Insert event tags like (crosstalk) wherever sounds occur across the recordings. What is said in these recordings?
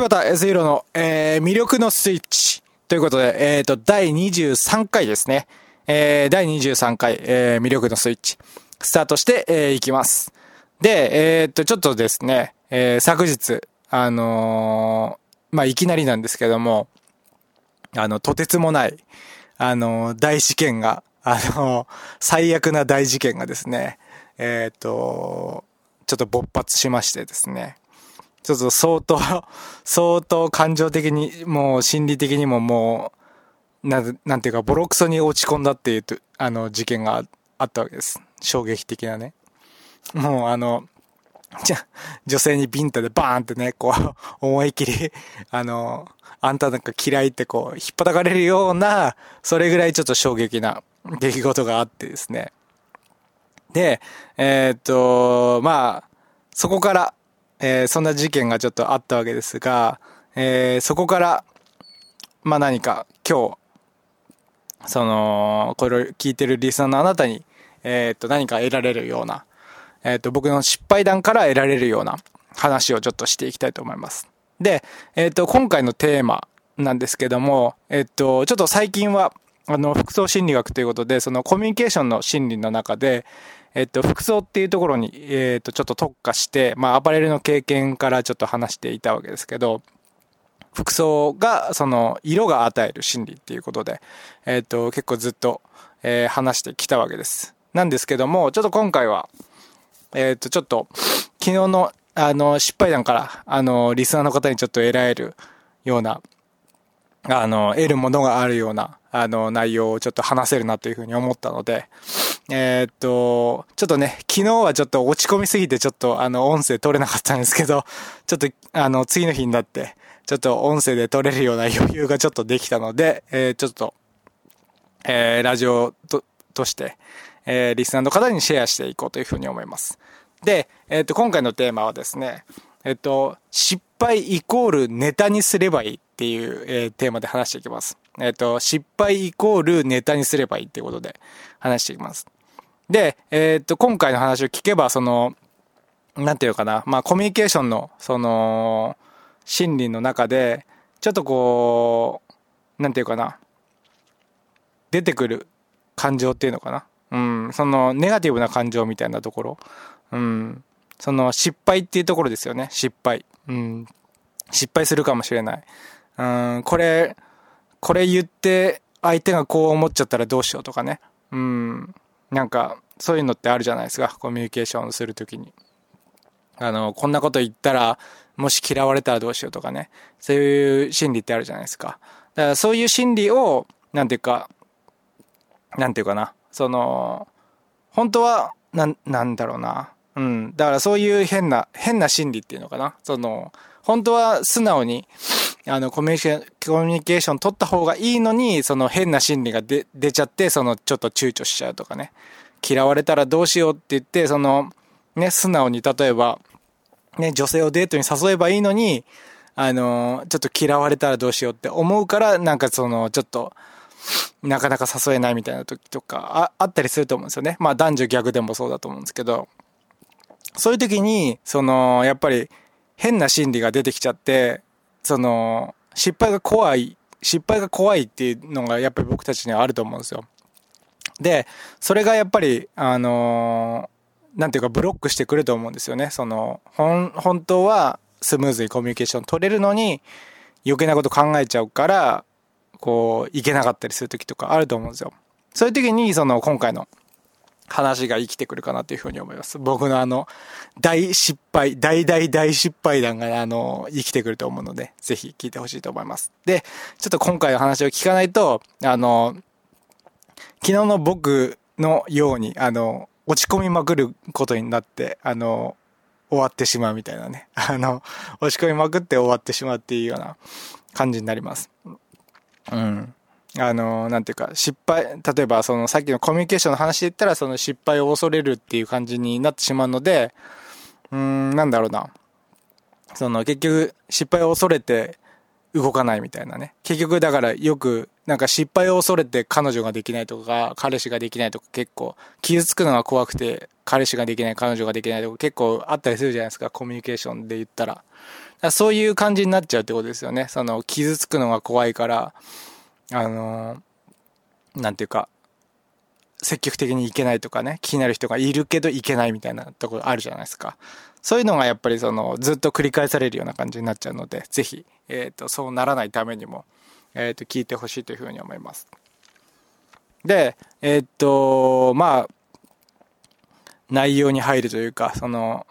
柴田康弘の、えー、魅力のスイッチ。ということで、えっ、ー、と、第23回ですね。えー、第23回、えー、魅力のスイッチ。スタートして、えー、いきます。で、えっ、ー、と、ちょっとですね、えー、昨日、あのー、まあ、いきなりなんですけども、あの、とてつもない、あのー、大事件が、あのー、最悪な大事件がですね、えっ、と、ちょっと勃発しましてですね、ちょっと相当、(laughs) 相当感情的に、もう心理的にももう、ななんていうか、ボロクソに落ち込んだっていうと、あの、事件があったわけです。衝撃的なね。もうあの、じゃ、女性にビンタでバーンってね、こう、(laughs) 思い切り、あの、あんたなんか嫌いってこう、引っ叩かれるような、それぐらいちょっと衝撃な出来事があってですね。で、えー、っと、まあ、そこから、えー、そんな事件がちょっとあったわけですが、えー、そこから、まあ何か今日、その、これを聞いてるリスナーのあなたに、えー、っと、何か得られるような、えっと、僕の失敗談から得られるような話をちょっとしていきたいと思います。で、えっと、今回のテーマなんですけども、えっと、ちょっと最近は、あの、服装心理学ということで、そのコミュニケーションの心理の中で、えっと、服装っていうところに、えっと、ちょっと特化して、まあ、アパレルの経験からちょっと話していたわけですけど、服装が、その、色が与える心理っていうことで、えっと、結構ずっと、えー、話してきたわけです。なんですけども、ちょっと今回は、えっと、ちょっと、昨日の、あの、失敗談から、あの、リスナーの方にちょっと得られるような、あの、得るものがあるような、あの、内容をちょっと話せるなというふうに思ったので、えー、っと、ちょっとね、昨日はちょっと落ち込みすぎてちょっとあの、音声取れなかったんですけど、ちょっとあの、次の日になって、ちょっと音声で取れるような余裕がちょっとできたので、えー、ちょっと、えー、ラジオと、として、えー、リスナーの方にシェアしていこうというふうに思います。で、えっ、と、今回のテーマはですね、えっ、と、失敗イコールネタにすればいいっていう、えー、テーマで話していきます。えっ、と、失敗イコールネタにすればいいっていうことで話していきます。で、えっ、と、今回の話を聞けば、その、なんていうかな、まあ、コミュニケーションの、その、心理の中で、ちょっとこう、なんていうかな、出てくる感情っていうのかな。うん、その、ネガティブな感情みたいなところ。うん。その、失敗っていうところですよね。失敗。うん。失敗するかもしれない。うん、これ、これ言って相手がこう思っちゃったらどうしようとかね。うん。なんか、そういうのってあるじゃないですか。コミュニケーションするときに。あの、こんなこと言ったら、もし嫌われたらどうしようとかね。そういう心理ってあるじゃないですか。だからそういう心理を、なんていうか、なんていうかな。その、本当は、な、なんだろうな。うん。だからそういう変な、変な心理っていうのかな。その、本当は素直に、あの、コミュニケーション、ニケーション取った方がいいのに、その変な心理が出、出ちゃって、そのちょっと躊躇しちゃうとかね。嫌われたらどうしようって言って、その、ね、素直に例えば、ね、女性をデートに誘えばいいのに、あの、ちょっと嫌われたらどうしようって思うから、なんかその、ちょっと、なかなか誘えないみたいな時とかああったりすると思うんですよね。まあ男女逆でもそうだと思うんですけど、そういう時に、その、やっぱり変な心理が出てきちゃって、その、失敗が怖い、失敗が怖いっていうのがやっぱり僕たちにはあると思うんですよ。で、それがやっぱり、あのなんていうかブロックしてくると思うんですよね。その、本、本当はスムーズにコミュニケーション取れるのに余計なこと考えちゃうから、こう、いけなかったりする時とかあると思うんですよ。そういう時に、その、今回の話が生きてくるかなというふうに思います。僕のあの、大失敗、大大大失敗談があの、生きてくると思うので、ぜひ聞いてほしいと思います。で、ちょっと今回の話を聞かないと、あの、昨日の僕のように、あの、落ち込みまくることになって、あの、終わってしまうみたいなね。(laughs) あの、落ち込みまくって終わってしまうっていうような感じになります。うん。あの、なんていうか、失敗、例えばそのさっきのコミュニケーションの話で言ったら、その失敗を恐れるっていう感じになってしまうので、うん、なんだろうな。その結局、失敗を恐れて動かないみたいなね。結局だからよく、なんか失敗を恐れて彼女ができないとか、彼氏ができないとか結構、傷つくのが怖くて、彼氏ができない、彼女ができないとか結構あったりするじゃないですか、コミュニケーションで言ったら。そういう感じになっちゃうってことですよね。その、傷つくのが怖いから、あのなんていうか、積極的にいけないとかね、気になる人がいるけどいけないみたいなところあるじゃないですか。そういうのがやっぱりその、ずっと繰り返されるような感じになっちゃうので、ぜひ、えっ、ー、と、そうならないためにも、えっ、ー、と、聞いてほしいというふうに思います。で、えっ、ー、と、まあ、内容に入るというか、その、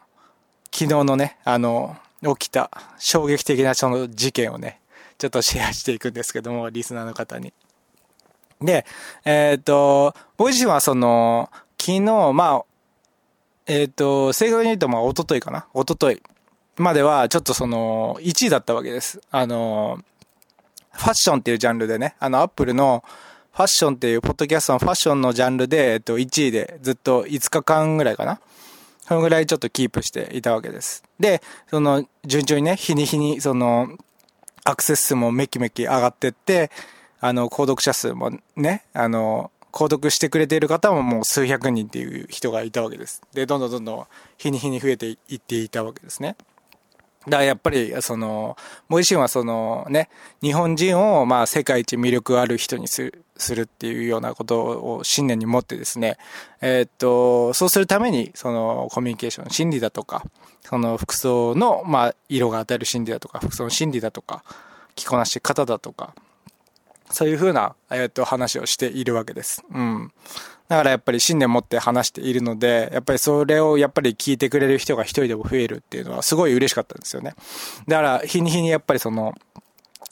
昨日のね、あの、起きた衝撃的なその事件をね、ちょっとシェアしていくんですけども、リスナーの方に。で、えっ、ー、と、僕自身はその、昨日、まあ、えっ、ー、と、正確に言うと、まあ、一昨日かな？一昨日までは、ちょっとその、1位だったわけです。あの、ファッションっていうジャンルでね、あの、アップルの、ファッションっていう、ポッドキャストのファッションのジャンルで、えっと、1位でずっと5日間ぐらいかな？そのぐらいちょっとキープしていたわけです。で、その、順調にね、日に日に、その、アクセス数もめきめき上がってって、あの、購読者数もね、あの、購読してくれている方ももう数百人っていう人がいたわけです。で、どんどんどんどん日に日に増えていっていたわけですね。だからやっぱり、その、僕自身はそのね、日本人をまあ世界一魅力ある人にする、するっていうようなことを信念に持ってですね、えー、っと、そうするために、そのコミュニケーション、心理だとか、その服装の、まあ、色が与える心理だとか、服装の心理だとか、着こなし方だとか、そういうふうな、えっと、話をしているわけです。うん。だからやっぱり信念持って話しているので、やっぱりそれをやっぱり聞いてくれる人が一人でも増えるっていうのはすごい嬉しかったんですよね。だから日に日にやっぱりその、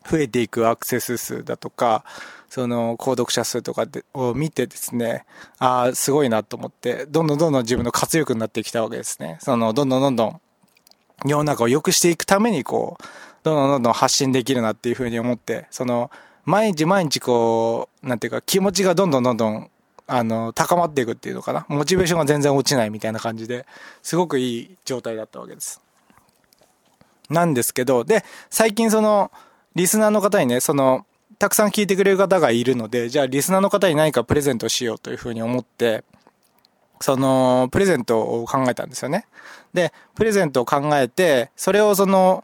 増えていくアクセス数だとか、その、購読者数とかでを見てですね、ああ、すごいなと思って、どんどんどんどん自分の活力になってきたわけですね。その、どんどんどんどん、世の中を良くしていくために、こう、どんどんどんどん発信できるなっていうふうに思って、その、毎日毎日こう、なんていうか、気持ちがどんどんどんどん、あの、高まっていくっていうのかな？モチベーションが全然落ちないみたいな感じで、すごくいい状態だったわけです。なんですけど、で、最近その、リスナーの方にね、その、たくさん聞いてくれる方がいるので、じゃあリスナーの方に何かプレゼントしようというふうに思って、その、プレゼントを考えたんですよね。で、プレゼントを考えて、それをその、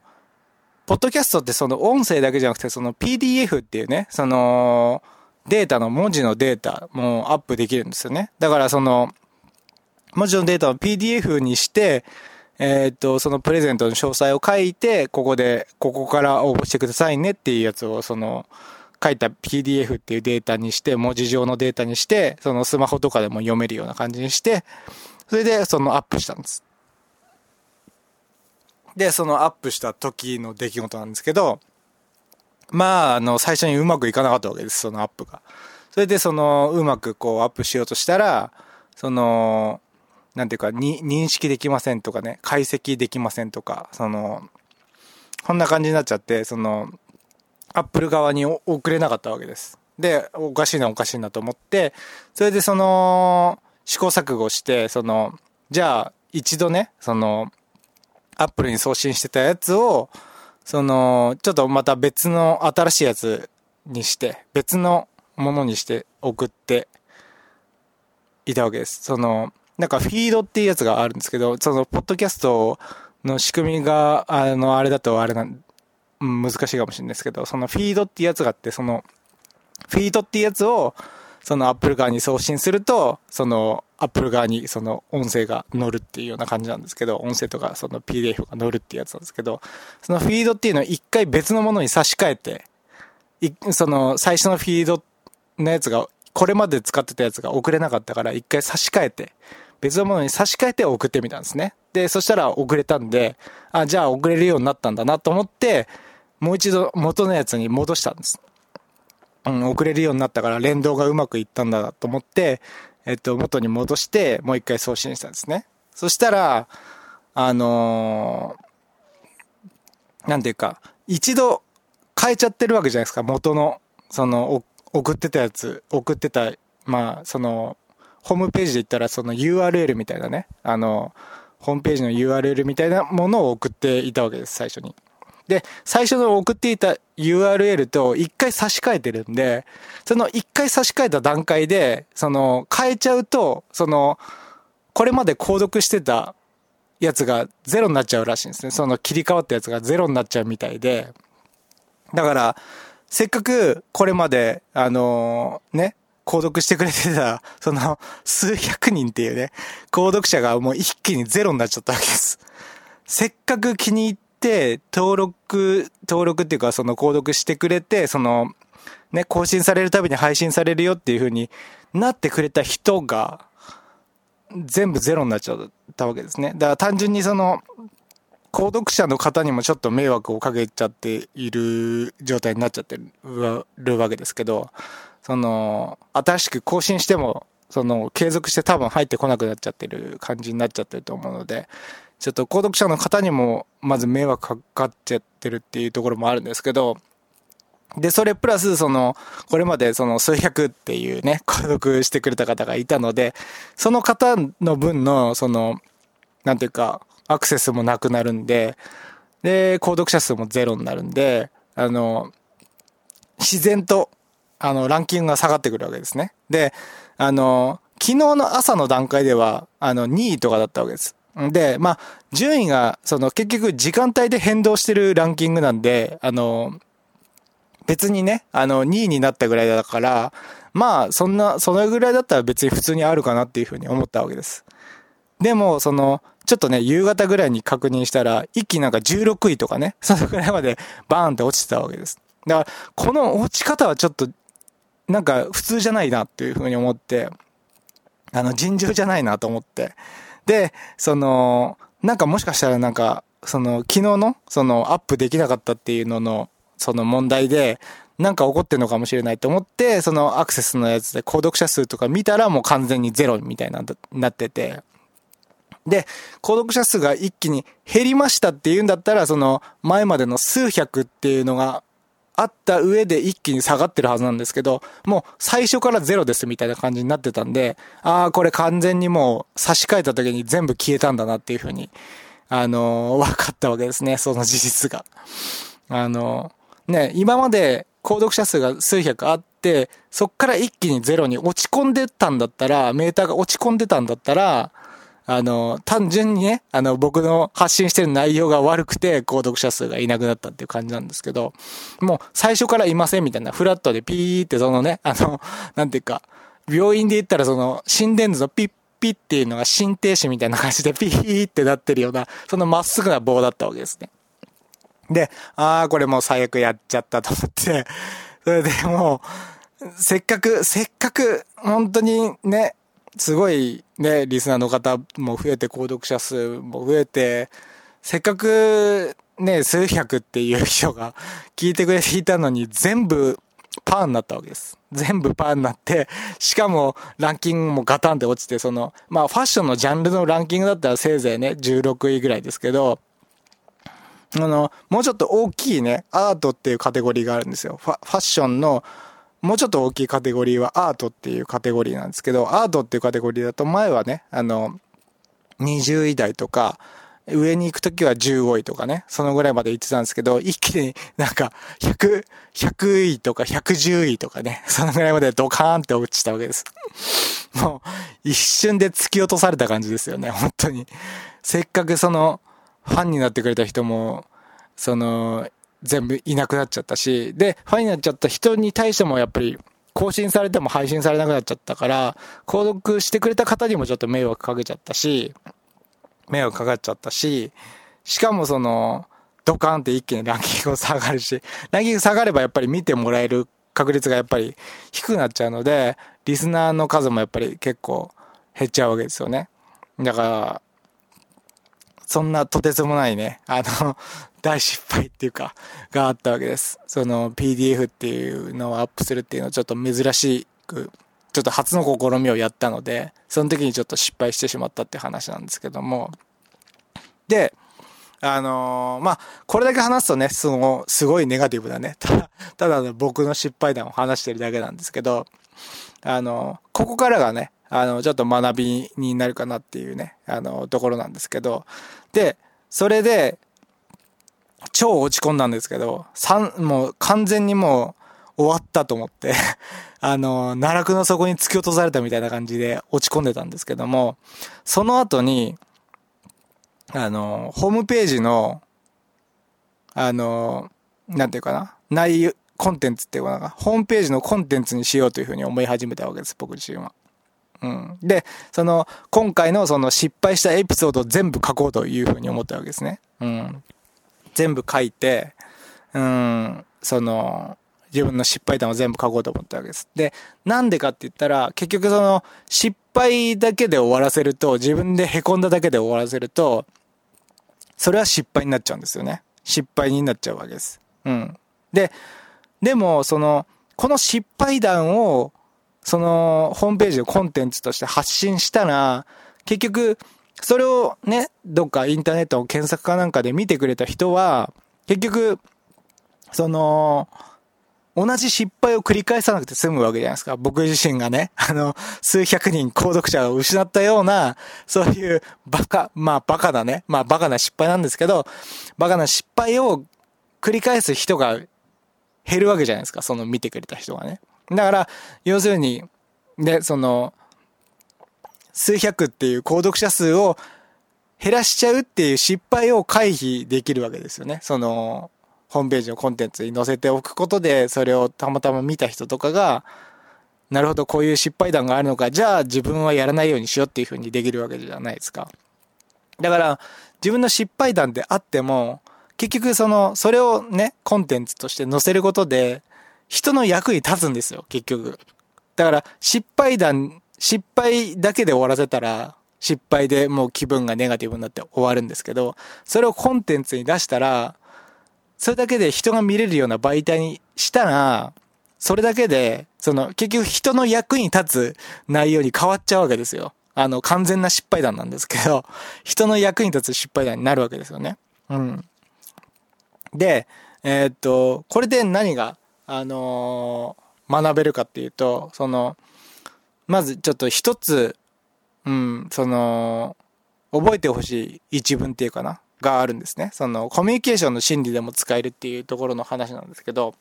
ポッドキャストってその音声だけじゃなくて、その PDF っていうね、その、データの文字のデータもアップできるんですよね。だからその、文字のデータを PDF にして、え、っと、そのプレゼントの詳細を書いて、ここで、ここから応募してくださいねっていうやつを、その、書いた PDF っていうデータにして、文字上のデータにして、そのスマホとかでも読めるような感じにして、それでそのアップしたんです。で、そのアップした時の出来事なんですけど、まあ、あの、最初にうまくいかなかったわけです、そのアップが。それで、その、うまくこうアップしようとしたら、その、なんていうか、に、認識できませんとかね、解析できませんとか、その、こんな感じになっちゃって、その、アップル側に送れなかったわけです。で、おかしいなおかしいなと思って、それでその、試行錯誤して、その、じゃあ、一度ね、その、アップルに送信してたやつを、その、ちょっとまた別の新しいやつにして、別のものにして送っていたわけです。その、なんかフィードっていうやつがあるんですけど、その、ポッドキャストの仕組みが、あの、あれだとあれなん、難しいかもしれないですけど、そのフィードっていうやつがあって、その、フィードっていうやつを、そのアップル側に送信すると、そのアップル側にその音声が乗るっていうような感じなんですけど、音声とかその PDF が乗るっていうやつなんですけど、そのフィードっていうのを一回別のものに差し替えて、その最初のフィードのやつが、これまで使ってたやつが送れなかったから一回差し替えて、別のものに差し替えて送ってみたんですね。で、そしたら送れたんで、あ、じゃあ送れるようになったんだなと思って、もう一度元のやつに戻したんです。うん、送れるようになったから連動がうまくいったんだと思って、えっと、元に戻して、もう一回送信したんですね。そしたら、あのー、なんていうか、一度変えちゃってるわけじゃないですか、元の、その、送ってたやつ、送ってた、まあ、その、ホームページで言ったら、その URL みたいなね、あの、ホームページの URL みたいなものを送っていたわけです、最初に。で、最初の送っていた URL と一回差し替えてるんで、その一回差し替えた段階で、その変えちゃうと、その、これまで購読してたやつがゼロになっちゃうらしいんですね。その切り替わったやつがゼロになっちゃうみたいで。だから、せっかくこれまで、あのー、ね、購読してくれてた、その、数百人っていうね、購読者がもう一気にゼロになっちゃったわけです。せっかく気に入って、登録、登録っていうかその購読してくれて、その、ね、更新されるたびに配信されるよっていう風になってくれた人が、全部ゼロになっちゃったわけですね。だから単純にその、購読者の方にもちょっと迷惑をかけちゃっている状態になっちゃってるわけですけど、その、新しく更新しても、その、継続して多分入ってこなくなっちゃってる感じになっちゃってると思うので、ちょっと購読者の方にも、まず迷惑かかっちゃってるっていうところもあるんですけど、で、それプラス、その、これまでその数百っていうね、(laughs) 購読してくれた方がいたので、その方の分の、その、なんていうか、アクセスもなくなるんで、で、購読者数もゼロになるんで、あの、自然と、あの、ランキングが下がってくるわけですね。で、あの、昨日の朝の段階では、あの、2位とかだったわけです。で、まあ、順位が、その、結局時間帯で変動してるランキングなんで、あの、別にね、あの、2位になったぐらいだから、まあ、そんな、そのぐらいだったら別に普通にあるかなっていうふうに思ったわけです。でも、その、ちょっとね、夕方ぐらいに確認したら、一気なんか16位とかね、(laughs) そのぐらいまでバーンって落ちてたわけです。だから、この落ち方はちょっと、なんか普通じゃないなっていうふうに思って、あの、尋常じゃないなと思って。で、その、なんかもしかしたらなんか、その、昨日の、その、アップできなかったっていうのの、その問題で、なんか起こってんのかもしれないと思って、そのアクセスのやつで購読者数とか見たらもう完全にゼロみたいな、なってて、で、購読者数が一気に減りましたっていうんだったら、その前までの数百っていうのがあった上で一気に下がってるはずなんですけど、もう最初からゼロですみたいな感じになってたんで、ああ、これ完全にもう差し替えた時に全部消えたんだなっていうふうに、あのー、分かったわけですね、その事実が。あのー、ね、今まで購読者数が数百あって、そっから一気にゼロに落ち込んでたんだったら、メーターが落ち込んでたんだったら、あの、単純にね、あの、僕の発信してる内容が悪くて、購読者数がいなくなったっていう感じなんですけど、もう最初からいませんみたいな、フラットでピーってそのね、あの、なんていうか、病院で言ったらその、心電図のピッピッっていうのが心停止みたいな感じでピーってなってるような、そのまっすぐな棒だったわけですね。で、ああ、これもう最悪やっちゃったと思って、それでもう、せっかく、せっかく、本当にね、すごいね、リスナーの方も増えて、購読者数も増えて、せっかくね、数百っていう人が聞いてくれていたのに全部パーになったわけです。全部パーになって、しかもランキングもガタンって落ちて、その、まあファッションのジャンルのランキングだったらせいぜいね、16位ぐらいですけど、あの、もうちょっと大きいね、アートっていうカテゴリーがあるんですよ。ファファッションのもうちょっと大きいカテゴリーはアートっていうカテゴリーなんですけど、アートっていうカテゴリーだと前はね、あの、20位台とか、上に行くときは15位とかね、そのぐらいまで行ってたんですけど、一気になんか100、100位とか110位とかね、そのぐらいまでドカーンって落ちたわけです。もう一瞬で突き落とされた感じですよね、本当に。せっかくそのファンになってくれた人も、その全部いなくなっちゃったし、で、ファンになっちゃった人に対してもやっぱり、更新されても配信されなくなっちゃったから、購読してくれた方にもちょっと迷惑かけちゃったし、迷惑かかっちゃったし、しかもその、ドカンって一気にランキング下がるし、ランキング下がればやっぱり見てもらえる確率がやっぱり低くなっちゃうので、リスナーの数もやっぱり結構減っちゃうわけですよね。だから、そんなとてつもないね、あの、(laughs) 大失敗っていうか、があったわけです。その PDF っていうのをアップするっていうのをちょっと珍しく、ちょっと初の試みをやったので、その時にちょっと失敗してしまったって話なんですけども。で、あのー、まあ、これだけ話すとね、その、すごいネガティブなね、(laughs) ただ、ただの僕の失敗談を話してるだけなんですけど、あのー、ここからがね、あの、ちょっと学びになるかなっていうね、あの、ところなんですけど、で、それで、超落ち込んだんですけど、三、もう完全にもう終わったと思って (laughs) あの、奈落の底に突き落とされたみたいな感じで落ち込んでたんですけども、その後に、あの、ホームページの、あの、なんていうかな、内容、コンテンツっていうかな、ホームページのコンテンツにしようというふうに思い始めたわけです、僕自身は。うん。で、その、今回のその失敗したエピソードを全部書こうというふうに思ったわけですね。うん。全部書いて、うん、その、自分の失敗談を全部書こうと思ったわけです。で、なんでかって言ったら、結局その、失敗だけで終わらせると、自分で凹んだだけで終わらせると、それは失敗になっちゃうんですよね。失敗になっちゃうわけです。うん。で、でも、その、この失敗談を、その、ホームページのコンテンツとして発信したら、結局、それをね、どっかインターネットの検索かなんかで見てくれた人は、結局、その、同じ失敗を繰り返さなくて済むわけじゃないですか。僕自身がね、(laughs) あの、数百人購読者を失ったような、そういうバカ、まあバカなね、まあバカな失敗なんですけど、バカな失敗を繰り返す人が減るわけじゃないですか。その見てくれた人がね。だから、要するに、ね、その、数百っていう購読者数を減らしちゃうっていう失敗を回避できるわけですよね。その、ホームページのコンテンツに載せておくことで、それをたまたま見た人とかが、なるほど、こういう失敗談があるのか、じゃあ自分はやらないようにしようっていう風にできるわけじゃないですか。だから、自分の失敗談であっても、結局その、それをね、コンテンツとして載せることで、人の役に立つんですよ、結局。だから、失敗談、失敗だけで終わらせたら、失敗でもう気分がネガティブになって終わるんですけど、それをコンテンツに出したら、それだけで人が見れるような媒体にしたら、それだけで、その、結局人の役に立つ内容に変わっちゃうわけですよ。あの、完全な失敗談なんですけど、(laughs) 人の役に立つ失敗談になるわけですよね。うん。で、えー、っと、これで何が、あのー、学べるかっていうと、その、まずちょっと一つ、うん、その、覚えてほしい一文っていうかな、があるんですね。その、コミュニケーションの心理でも使えるっていうところの話なんですけど、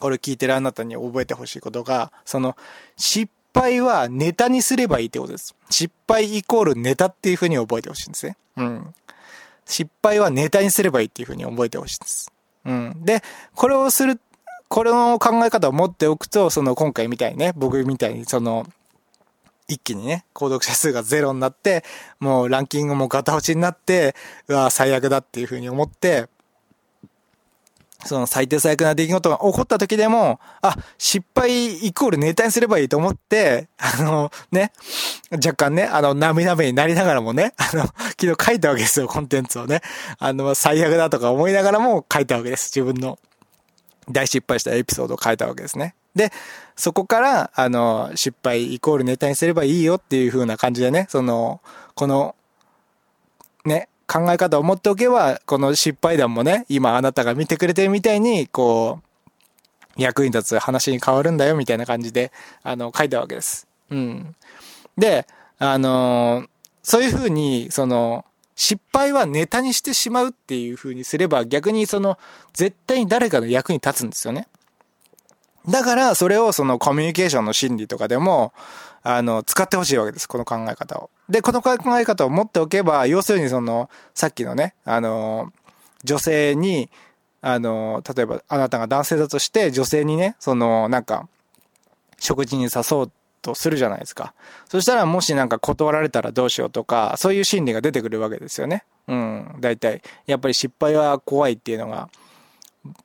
これ聞いてるあなたに覚えてほしいことが、その、失敗はネタにすればいいってことです。失敗イコールネタっていう風に覚えてほしいんですね。うん。失敗はネタにすればいいっていうふうに覚えてほしいです。うん。で、これをする、これの考え方を持っておくと、その今回みたいにね、僕みたいにその、一気にね、購読者数がゼロになって、もうランキングもガタ落ちになって、うわ、最悪だっていうふうに思って、その最低最悪な出来事が起こった時でも、あ、失敗イコールネタにすればいいと思って、あの、ね、若干ね、あの、涙目になりながらもね、あの、昨日書いたわけですよ、コンテンツをね。あの、最悪だとか思いながらも書いたわけです。自分の大失敗したエピソードを書いたわけですね。で、そこから、あの、失敗イコールネタにすればいいよっていう風な感じでね、その、この、ね、考え方を持っておけば、この失敗談もね、今あなたが見てくれてるみたいに、こう、役に立つ話に変わるんだよ、みたいな感じで、あの、書いたわけです。うん。で、あのそういうふうに、その、失敗はネタにしてしまうっていうふうにすれば、逆にその、絶対に誰かの役に立つんですよね。だから、それをそのコミュニケーションの心理とかでも、あの、使ってほしいわけです。この考え方を。で、この考え方を持っておけば、要するにその、さっきのね、あの、女性に、あの、例えばあなたが男性だとして女性にね、その、なんか、食事に誘うとするじゃないですか。そしたらもしなんか断られたらどうしようとか、そういう心理が出てくるわけですよね。うん、大体。やっぱり失敗は怖いっていうのが、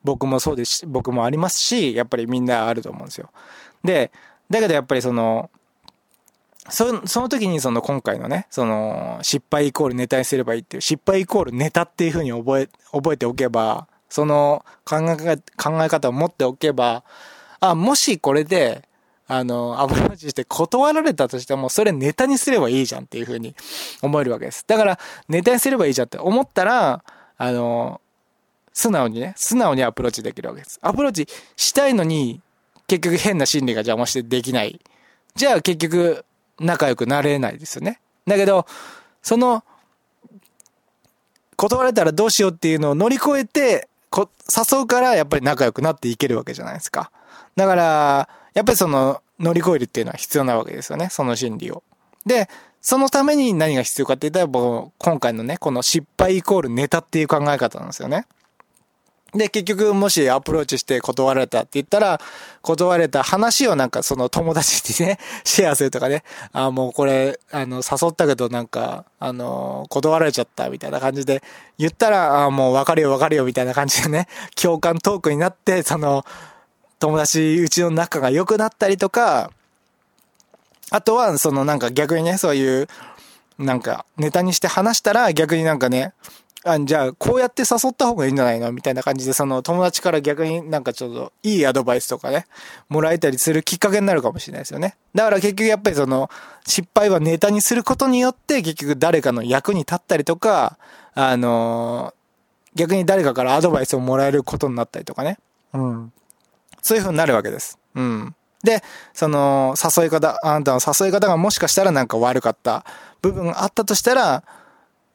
僕もそうですし、僕もありますし、やっぱりみんなあると思うんですよ。で、だけどやっぱりその、そその時にその今回のね、その失敗イコールネタにすればいいっていう、失敗イコールネタっていう風に覚え、覚えておけば、その考え考え方を持っておけば、あ、もしこれで、あの、アプローチして断られたとしても、それネタにすればいいじゃんっていう風に思えるわけです。だから、ネタにすればいいじゃんって思ったら、あの、素直にね、素直にアプローチできるわけです。アプローチしたいのに、結局変な心理が邪魔してできない。じゃあ結局、仲良くなれないですよね。だけど、その、断れたらどうしようっていうのを乗り越えて、誘うからやっぱり仲良くなっていけるわけじゃないですか。だから、やっぱりその、乗り越えるっていうのは必要なわけですよね。その心理を。で、そのために何が必要かって言ったら、今回のね、この失敗イコールネタっていう考え方なんですよね。で、結局、もしアプローチして断られたって言ったら、断られた話をなんかその友達にね、(laughs) シェアするとかね、あ、もうこれ、あの、誘ったけどなんか、あの、断られちゃったみたいな感じで言ったら、あ、もうわかるよわかるよみたいな感じでね、共感トークになって、その、友達うちの仲が良くなったりとか、あとは、そのなんか逆にね、そういう、なんかネタにして話したら逆になんかね、あじゃあ、こうやって誘った方がいいんじゃないのみたいな感じで、その友達から逆になんかちょっといいアドバイスとかね、もらえたりするきっかけになるかもしれないですよね。だから結局やっぱりその、失敗はネタにすることによって結局誰かの役に立ったりとか、あのー、逆に誰かからアドバイスをもらえることになったりとかね。うん。そういう風になるわけです。うん。で、その、誘い方、あなたの誘い方がもしかしたらなんか悪かった部分があったとしたら、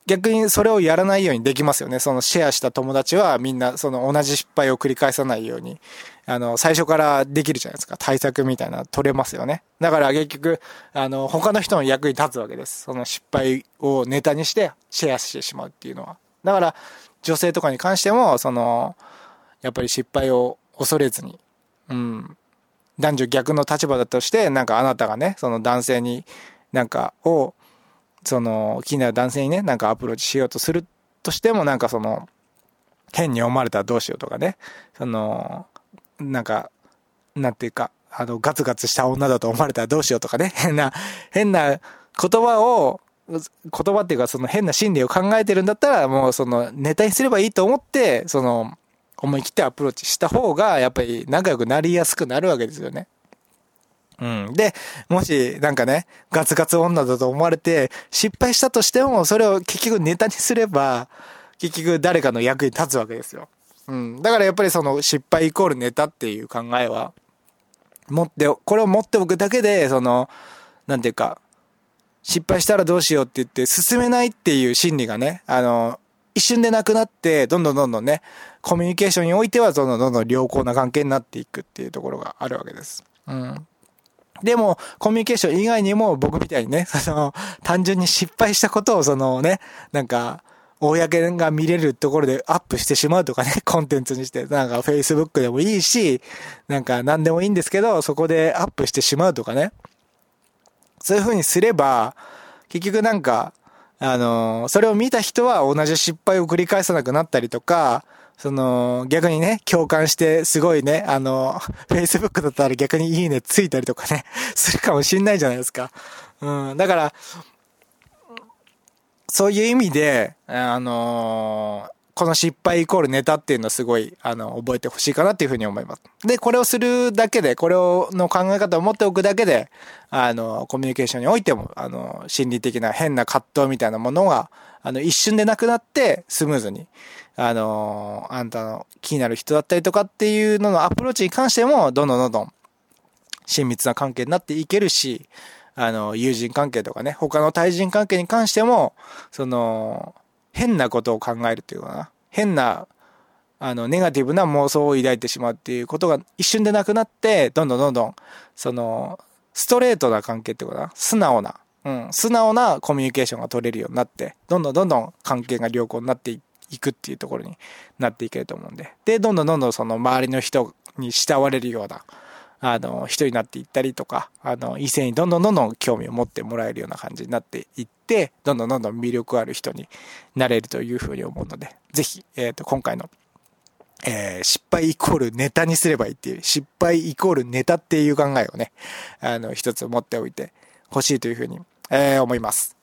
逆にそれをやらないようにできますよね。そのシェアした友達はみんなその同じ失敗を繰り返さないように、あの、最初からできるじゃないですか。対策みたいな取れますよね。だから結局、あの、他の人の役に立つわけです。その失敗をネタにしてシェアしてしまうっていうのは。だから、女性とかに関しても、その、やっぱり失敗を恐れずに、うん、男女逆の立場だとして、なんかあなたがね、その男性に、なんかを、その、気になる男性にね、なんかアプローチしようとするとしても、なんかその、変に思われたらどうしようとかね、その、なんか、なんていうか、あの、ガツガツした女だと思われたらどうしようとかね、変な、変な言葉を、言葉っていうかその変な心理を考えてるんだったら、もうそのネタにすればいいと思って、その、思い切ってアプローチした方が、やっぱり仲良くなりやすくなるわけですよね。うん。で、もし、なんかね、ガツガツ女だと思われて、失敗したとしても、それを結局ネタにすれば、結局誰かの役に立つわけですよ。うん。だからやっぱりその失敗イコールネタっていう考えは、持って、これを持っておくだけで、その、なんていうか、失敗したらどうしようって言って進めないっていう心理がね、あの、一瞬でなくなって、どんどんどんどんね、コミュニケーションにおいては、どんどんどんどん良好な関係になっていくっていうところがあるわけです。うん。でも、コミュニケーション以外にも僕みたいにね、(laughs) その、単純に失敗したことをそのね、なんか、公が見れるところでアップしてしまうとかね、(laughs) コンテンツにして、なんか Facebook でもいいし、なんか何でもいいんですけど、そこでアップしてしまうとかね。そういう風にすれば、結局なんか、あの、それを見た人は同じ失敗を繰り返さなくなったりとか、その、逆にね、共感して、すごいね、あの、Facebook だったら逆にいいねついたりとかね、するかもしんないじゃないですか。うん、だから、そういう意味で、あのー、この失敗イコールネタっていうのはすごい、あの、覚えてほしいかなっていうふうに思います。で、これをするだけで、これを、の考え方を持っておくだけで、あの、コミュニケーションにおいても、あの、心理的な変な葛藤みたいなものが、あの、一瞬でなくなって、スムーズに、あの、あんたの気になる人だったりとかっていうののアプローチに関しても、どんどんどんどん、親密な関係になっていけるし、あの、友人関係とかね、他の対人関係に関しても、その、変なことを考えるというかな、変な、あの、ネガティブな妄想を抱いてしまうっていうことが一瞬でなくなって、どんどんどんどん、その、ストレートな関係ってことかな、素直な、うん、素直なコミュニケーションが取れるようになって、どんどんどんどん関係が良好になっていくっていうところになっていけると思うんで。で、どんどんどんどんその周りの人に慕われるような、あの、人になっていったりとか、あの、異性にどんどんどんどん興味を持ってもらえるような感じになっていって、どんどんどんどん魅力ある人になれるというふうに思うので、ぜひ、えっ、と、今回の、えー、失敗イコールネタにすればいいっていう、失敗イコールネタっていう考えをね、あの、一つ持っておいてほしいというふうに、えー、思います。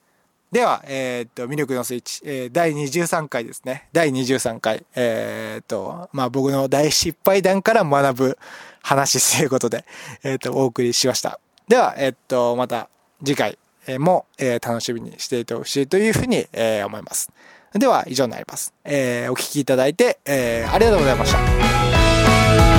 では、えっ、と、魅力のスイッチ、えー、第23回ですね。第23回。えっ、と、まあ、僕の大失敗談から学ぶ話ということで、えっ、と、お送りしました。では、えっ、と、また次回も、えー、楽しみにしていてほしいというふうに、えー、思います。では、以上になります。えー、お聴きいただいて、えー、ありがとうございました。